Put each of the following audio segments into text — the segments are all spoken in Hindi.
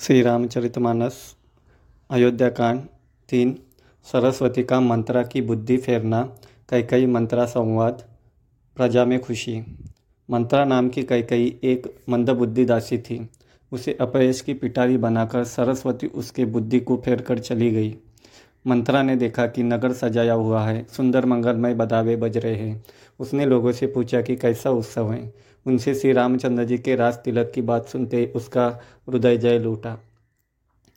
श्री रामचरितमानस अयोध्या कांड तीन सरस्वती का मंत्रा की बुद्धि फेरना, कैकई मंत्रा संवाद, प्रजा में खुशी। मंत्रा नाम की कैकई एक मंदबुद्धि दासी थी। उसे अपयश की पिटारी बनाकर सरस्वती उसके बुद्धि को फेर कर चली गई। मंत्रा ने देखा कि नगर सजाया हुआ है, सुंदर मंगलमय बदावे बज रहे हैं। उसने लोगों से पूछा कि कैसा उत्सव है। उनसे श्री रामचंद्र जी के राज तिलक की बात सुनते उसका हृदय जय लूटा।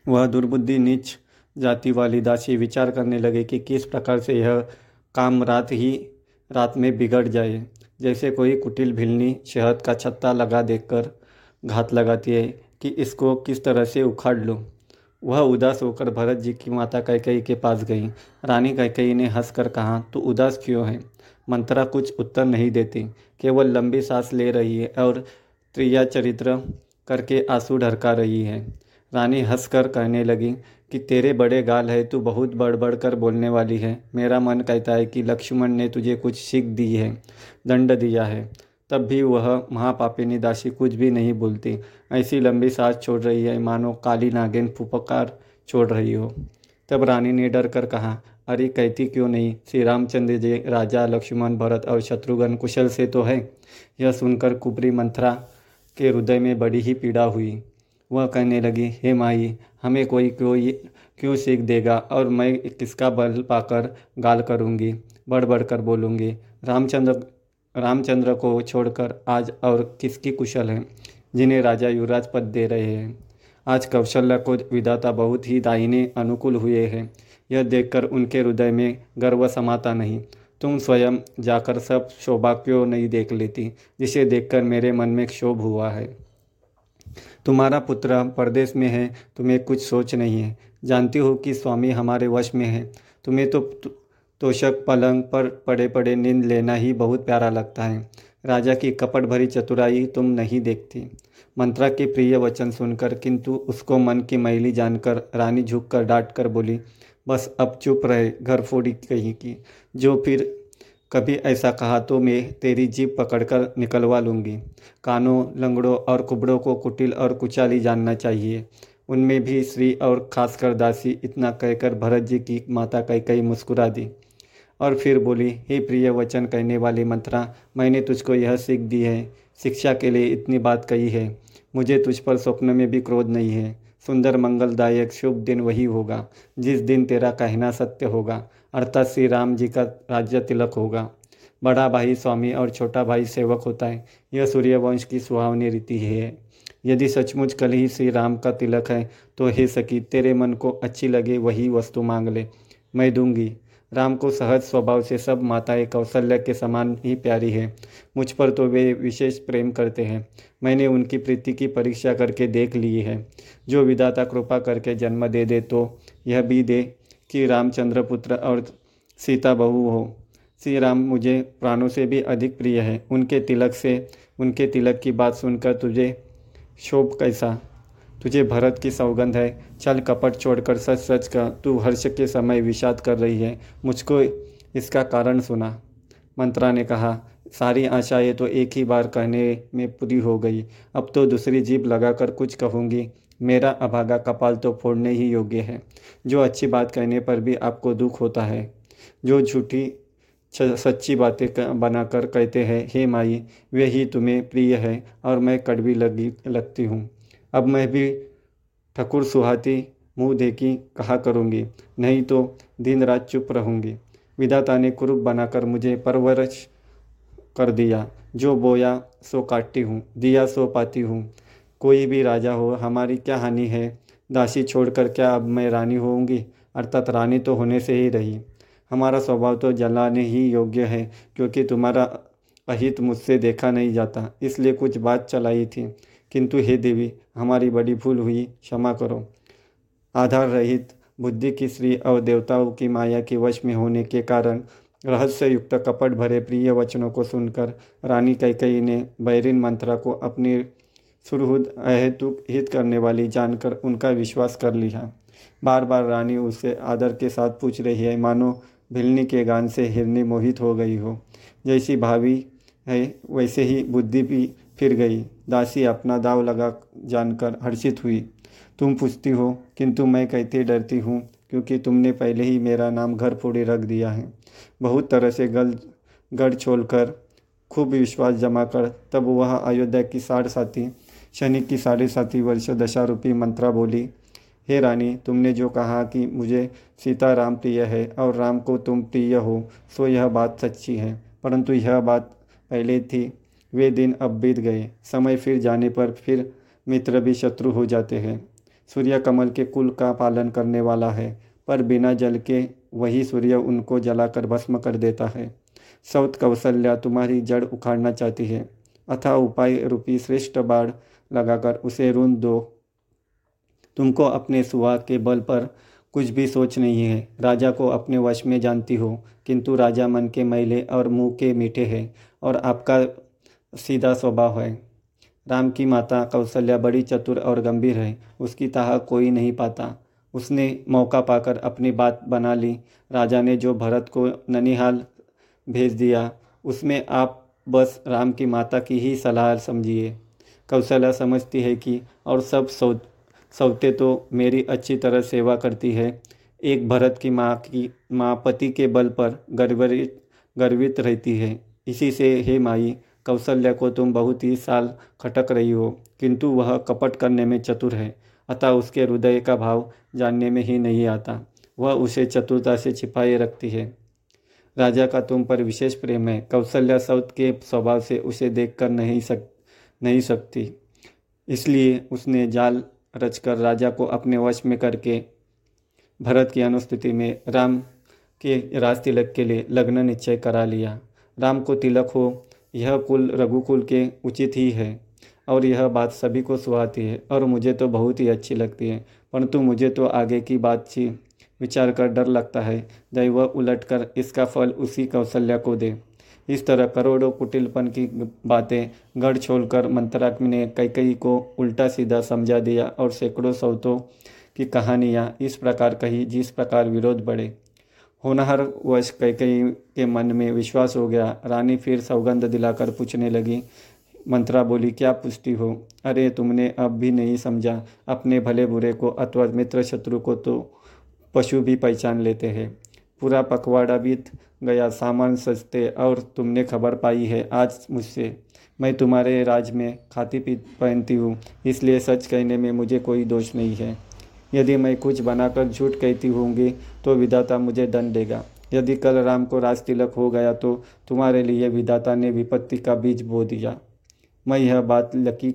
वह दुर्बुद्धि, नीच जाति वाली दासी विचार करने लगे कि किस प्रकार से यह काम रात ही रात में बिगड़ जाए। जैसे कोई कुटिल भिलनी शहद का छत्ता लगा देकर घात लगाती है कि इसको किस तरह से उखाड़ लो। वह उदास होकर भरत जी की माता कैकई के पास गई। रानी कैकई ने हंसकर कहा, तू उदास क्यों है? मंत्रा कुछ उत्तर नहीं देती। केवल लंबी सांस ले रही है और त्रिया चरित्र करके आँसू ढरका रही है रानी हंसकर कहने लगी, कि तेरे बड़े गाल है, तू बहुत बढ़ कर बोलने वाली है। मेरा मन कहता है कि लक्ष्मण ने तुझे कुछ सीख दी है, दंड दिया है। तब भी वह महापापिनी दासी कुछ भी नहीं बोलती। ऐसी लंबी सांस छोड़ रही है, मानो काली नागिन फुपकार छोड़ रही हो। तब रानी ने डर कर कहा, अरे, कहती क्यों नहीं? श्री रामचंद्र जी, राजा, लक्ष्मण, भरत और शत्रुघ्न कुशल से तो है। यह सुनकर कुबरी मंथरा के हृदय में बड़ी ही पीड़ा हुई। वह कहने लगी, हे माई, हमें कोई कोई क्यों सीख देगा और मैं किसका बल पाकर गाल करूँगी? बढ़ बढ़ कर बोलूँगी। रामचंद्र रामचंद्र को छोड़कर आज और किसकी कुशल है, जिन्हें राजा युवराज पद दे रहे हैं। आज कौशल्या को विधाता बहुत ही दाहिने अनुकूल हुए हैं। यह देखकर उनके हृदय में गर्व समाता नहीं। तुम स्वयं जाकर सब शोभा क्यों नहीं देख लेती, जिसे देखकर मेरे मन में क्षोभ हुआ है। तुम्हारा पुत्र परदेश में है, तुम्हें कुछ सोच नहीं है। जानती हो कि स्वामी हमारे वश में है। तुम्हें तो तोशक पलंग पर पड़े पड़े नींद लेना ही बहुत प्यारा लगता है। राजा की कपट भरी चतुराई तुम नहीं देखती। मंत्रा के प्रिय वचन सुनकर, किंतु उसको मन की मैली जानकर, रानी झुक कर डांट कर बोली, बस अब चुप रहे, घर फोड़ी कहीं की। जो फिर कभी ऐसा कहा तो मैं तेरी जीप पकड़कर निकलवा लूँगी। कानों, लंगड़ों और कुबड़ों को कुटिल और कुचाली जानना चाहिए। उनमें भी श्री और खासकर दासी इतना कहकर, भरत जी की माता कई कई मुस्कुरा दी। और फिर बोली, हे प्रिय वचन कहने वाली मंत्रा, मैंने तुझको यह सीख दी है, शिक्षा के लिए इतनी बात कही है। मुझे तुझ पर स्वप्न में भी क्रोध नहीं है। सुंदर, मंगलदायक, शुभ दिन वही होगा, जिस दिन तेरा कहना सत्य होगा। अर्थात श्री राम जी का राज्य तिलक होगा। बड़ा भाई स्वामी और छोटा भाई सेवक होता है। यह सूर्यवंश की सुहावनी रीति है यदि सचमुच कल ही श्री राम का तिलक है तो हे सकी तेरे मन को अच्छी लगे वही वस्तु मांग ले। मैं दूँगी। राम को सहज स्वभाव से सब माताएँ कौशल्या के समान ही प्यारी है। मुझ पर तो वे विशेष प्रेम करते हैं। मैंने उनकी प्रीति की परीक्षा करके देख ली है। जो विदाता कृपा करके जन्म दे दे तो यह भी दे कि रामचंद्र पुत्र और सीता बहू हो। श्री राम मुझे प्राणों से भी अधिक प्रिय है। उनके तिलक से, उनके तिलक की बात सुनकर तुझे शोभ कैसा तुझे भरत की सौगंध है। चल कपट छोड़कर सच सच का तू हर्ष के समय विषाद कर रही है। मुझको इसका कारण सुना। मंत्रा ने कहा, सारी आशाएँ तो एक ही बार कहने में पूरी हो गई। अब तो दूसरी जीप लगाकर कुछ कहूँगी। मेरा अभागा कपाल तो फोड़ने ही योग्य है। जो अच्छी बात कहने पर भी आपको दुख होता है। जो झूठी सच्ची बातें बनाकर कहते हैं, हे माई, वे ही तुम्हें प्रिय है और मैं कड़वी लगी, लगती हूँ। अब मैं भी ठकुर सुहाती मुँह देखी, कहा करूँगी। नहीं तो दिन रात चुप रहूँगी। विधाता ने कुरूप बनाकर मुझे परवरिश कर दिया। जो बोया, सो काटती हूँ, दिया, सो पाती हूँ। कोई भी राजा हो, हमारी क्या हानि है? दासी छोड़कर क्या अब मैं रानी होऊँगी? अर्थात रानी तो होने से ही रही। हमारा स्वभाव तो जलाने ही योग्य है, क्योंकि तुम्हारा अहित मुझसे देखा नहीं जाता। इसलिए कुछ बात चलाई थी। किंतु हे देवी हमारी बड़ी भूल हुई, क्षमा करो। आधार रहित बुद्धि की श्री और देवताओं की माया के वश में होने के कारण रहस्य युक्त कपट भरे प्रिय वचनों को सुनकर रानी कैकई ने बैरिन मंत्रा को अपनी सुरहुद अहेतुक हित करने वाली जानकर उनका विश्वास कर लिया। बार बार रानी उसे आदर के साथ पूछ रही है, मानो भिलनी के गान से हिरनी मोहित हो गई हो। जैसी भावी है, वैसे ही बुद्धि भी फिर गई, दासी अपना दाव लगा जानकर हर्षित हुई, तुम पूछती हो, किंतु मैं कहती डरती हूँ, क्योंकि तुमने पहले ही मेरा नाम घर फोड़े रख दिया है। बहुत तरह से गल, गढ़ छोड़कर खूब विश्वास जमा कर, तब वह अयोध्या की साढ़ साथी शनि की साढ़े साथी वर्ष दशा रूपी मंत्रा बोली, हे रानी, तुमने जो कहा कि मुझे सीता राम प्रिय है और राम को तुम प्रिय हो सो यह बात सच्ची है, परंतु यह बात पहले थी वे दिन अब बीत गए। समय फिर जाने पर फिर मित्र भी शत्रु हो जाते हैं। सूर्य कमल के कुल का पालन करने वाला है, पर बिना जल के वही सूर्य उनको जलाकर भस्म कर देता है। सौत कौशल्या तुम्हारी जड़ उखाड़ना चाहती है। अथा उपाय रूपी श्रेष्ठ बाढ़ लगाकर उसे रून दो। तुमको अपने सुहाग के बल पर कुछ भी सोच नहीं है। राजा को अपने वश में जानती हो, किंतु राजा मन के मैले और मुँह के मीठे हैं और आपका सीधा स्वभाव है। राम की माता कौशल्या बड़ी चतुर और गंभीर है। उसकी ताह कोई नहीं पाता। उसने मौका पाकर अपनी बात बना ली। राजा ने जो भरत को ननिहाल भेज दिया, उसमें आप बस राम की माता की ही सलाह समझिए। कौशल्या समझती है कि, और सब सौ सौते तो मेरी अच्छी तरह सेवा करती है। एक भरत की माँ की, माँ पति के बल पर गर्वित गर्वित रहती है। इसी से, हे माई कौशल्या को तुम बहुत ही साल खटक रही हो, किंतु वह कपट करने में चतुर है, अतः उसके हृदय का भाव जानने में ही नहीं आता। वह उसे चतुरता से छिपाए रखती है। राजा का तुम पर विशेष प्रेम है। कौशल्या सौत के स्वभाव से उसे देखकर नहीं सक, नहीं सकती। इसलिए उसने जाल रचकर राजा को अपने वश में करके भरत की अनुस्थिति में राम के राज तिलक के लिए लग्न निश्चय करा लिया। राम को तिलक हो यह कुल रघुकुल के उचित ही है और यह बात सभी को सुहाती है और मुझे तो बहुत ही अच्छी लगती है। परंतु मुझे तो आगे की बात सी विचार कर डर लगता है। दैव उलट कर इसका फल उसी कौशल्या को दे। इस तरह करोड़ों कुटिलपन की बातें गढ़ छोड़कर मंत्रा ने कई कई को उल्टा सीधा समझा दिया और सैकड़ों सौतों की कहानियाँ इस प्रकार कही जिस प्रकार विरोध बढ़े। होनहार वश कई कई के मन में विश्वास हो गया। रानी फिर सौगंध दिलाकर पूछने लगी, मंत्रा बोली, क्या पुष्टि हो? अरे, तुमने अब भी नहीं समझा। अपने भले बुरे को अथवा मित्र शत्रु को तो पशु भी पहचान लेते हैं। पूरा पखवाड़ा बीत गया, सामान सस्ते और तुमने खबर पाई है आज मुझसे। मैं तुम्हारे राज में खाती पी पहनती हूँ, इसलिए सच कहने में मुझे कोई दोष नहीं है। यदि मैं कुछ बनाकर झूठ कहती होंगी तो विधाता मुझे दंड देगा। यदि कल राम को राज तिलक हो गया तो तुम्हारे लिए विधाता ने विपत्ति का बीज बो दिया। मैं यह बात लकी,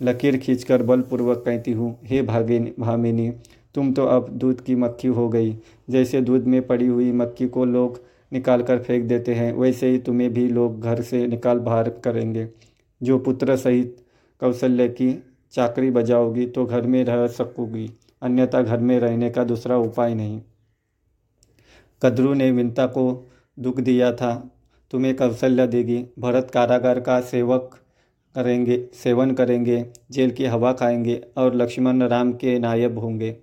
लकीर खींचकर बलपूर्वक कहती हूँ, हे भागिनी, भामिनी, तुम तो अब दूध की मक्खी हो गई। जैसे दूध में पड़ी हुई मक्खी को लोग निकाल कर फेंक देते हैं, वैसे ही तुम्हें भी लोग घर से निकाल बाहर करेंगे। जो पुत्र सहित कौशल्य की चाकरी बजाओगी तो घर में रह सकोगी। अन्यथा घर में रहने का दूसरा उपाय नहीं। कद्रू ने विंता को दुख दिया था। तुम्हें कौशल्य देगी। भरत कारागार का सेवक करेंगे, सेवन करेंगे, जेल की हवा खाएँगे और लक्ष्मण राम के नायब होंगे।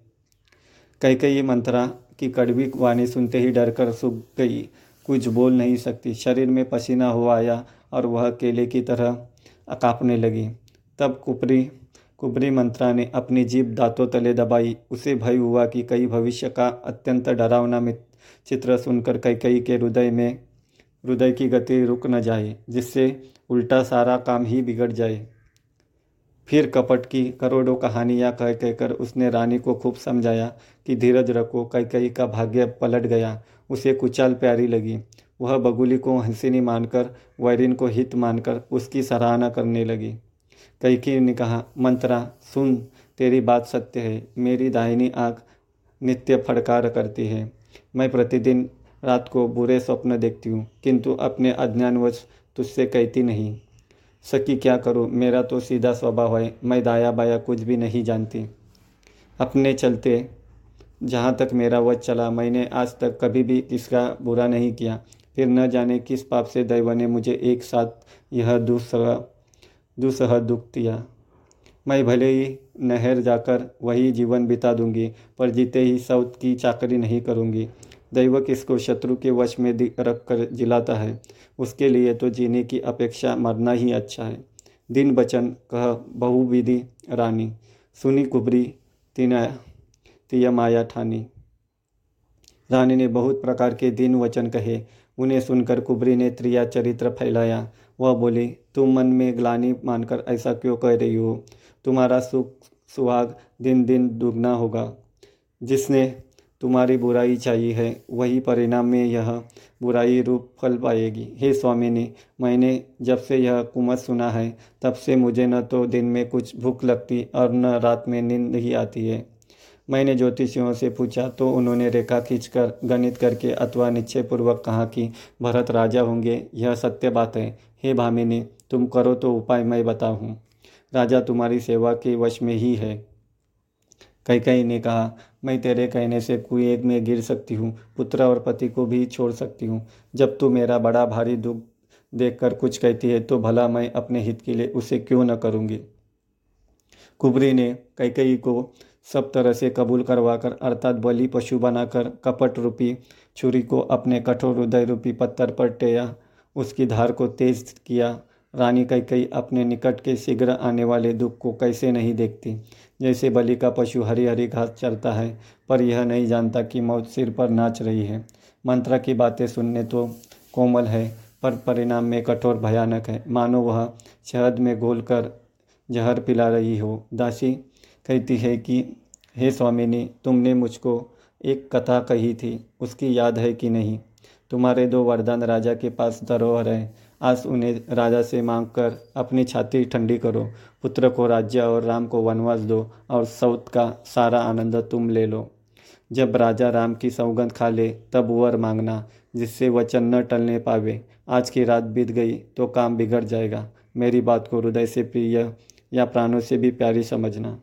कई कई मंत्रा की कड़वी वाणी सुनते ही डर कर सूख गई। कुछ बोल नहीं सकती। शरीर में पसीना हो आया और वह केले की तरह कांपने लगी। तब कुपरी कुबरी मंत्रा ने अपनी जीभ दांतों तले दबाई। उसे भय हुआ कि कई भविष्य का अत्यंत डरावना चित्र सुनकर कई कई के हृदय में, हृदय की गति रुक न जाए, जिससे उल्टा सारा काम ही बिगड़ जाए। फिर कपट की करोड़ों कहानियाँ कह कहकर उसने रानी को खूब समझाया कि धीरज रखो कई कई का भाग्य पलट गया, उसे कुचाल प्यारी लगी। वह बगुली को हंसिनी मानकर, वैरिन को हित मानकर उसकी सराहना करने लगी। कैकी ने कहा, मंत्रा, सुन, तेरी बात सत्य है। मेरी दाहिनी आँख नित्य फड़कार करती है। मैं प्रतिदिन रात को बुरे स्वप्न देखती हूँ, किंतु अपने अज्ञानवश तुझसे कहती नहीं। सकी क्या करूँ? मेरा तो सीधा स्वभाव है। मैं दाया बाया कुछ भी नहीं जानती। अपने चलते, जहाँ तक मेरा वध चला, मैंने आज तक कभी भी किसका बुरा नहीं किया। फिर न जाने किस पाप से दैव ने मुझे एक साथ यह दूसरा दुसह दुख दिया मैं भले ही नहर जाकर वही जीवन बिता दूँगी, पर जीते ही सौत की चाकरी नहीं करूँगी। दैव किसको शत्रु के वश में रख कर जिलाता है? उसके लिए तो जीने की अपेक्षा मरना ही अच्छा है। दिन बचन, कह बहुविधि रानी। सुनी कुबरी, तीन, तिय माया ठानी। रानी ने बहुत प्रकार के दिन वचन कहे। उन्हें सुनकर कुबरी ने त्रिया चरित्र फैलाया। वह बोली, तुम मन में ग्लानी मानकर ऐसा क्यों कह रही हो? तुम्हारा सुख सुहाग दिन दिन दुगना होगा। जिसने तुम्हारी बुराई चाहिए है, वही परिणाम में यह बुराई रूप फल पाएगी। हे स्वामी ने मैंने जब से यह कुमत सुना है, तब से मुझे न तो दिन में कुछ भूख लगती और न रात में नींद नहीं आती है। मैंने ज्योतिषियों से पूछा तो उन्होंने रेखा खींचकर, गणित करके अथवा निश्चयपूर्वक कहा कि भरत राजा होंगे, यह सत्य बात है। हे भामिनी, तुम करो तो उपाय मैं बताऊँ। राजा तुम्हारी सेवा के वश में ही है। कई कई ने कहा, मैं तेरे कहने से कुएँ में गिर सकती हूँ, पुत्र और पति को भी छोड़ सकती हूँ। जब तू मेरा बड़ा भारी दुख देखकर कुछ कहती है तो भला मैं अपने हित के लिए उसे क्यों न करूँगी? कुबरी ने कैकई को सब तरह से कबूल करवाकर, अर्थात बलि पशु बनाकर, कपट रूपी छुरी को अपने कठोर हृदय रूपी पत्थर पर टेया, उसकी धार को तेज किया। रानी कई कई अपने निकट के शीघ्र आने वाले दुख को कैसे नहीं देखती। जैसे बलि का पशु हरी हरी घास चलता है, पर यह नहीं जानता कि मौत सिर पर नाच रही है। मंत्र की बातें सुनने तो कोमल है, पर परिणाम में कठोर भयानक है। मानो वह शहद में घोल कर जहर पिला रही हो। दासी कहती है कि, हे स्वामिनी, तुमने मुझको एक कथा कही थी, उसकी याद है कि नहीं? तुम्हारे दो वरदान राजा के पास धरोहर है। आज उन्हें राजा से मांग कर अपनी छाती ठंडी करो। पुत्र को राज्य और राम को वनवास दो और सौत का सारा आनंद तुम ले लो। जब राजा राम की सौगंध खा ले, तब वर मांगना, जिससे वचन न टलने पावे। आज की रात बीत गई तो काम बिगड़ जाएगा। मेरी बात को हृदय से प्रिय या प्राणों से भी प्यारी समझना।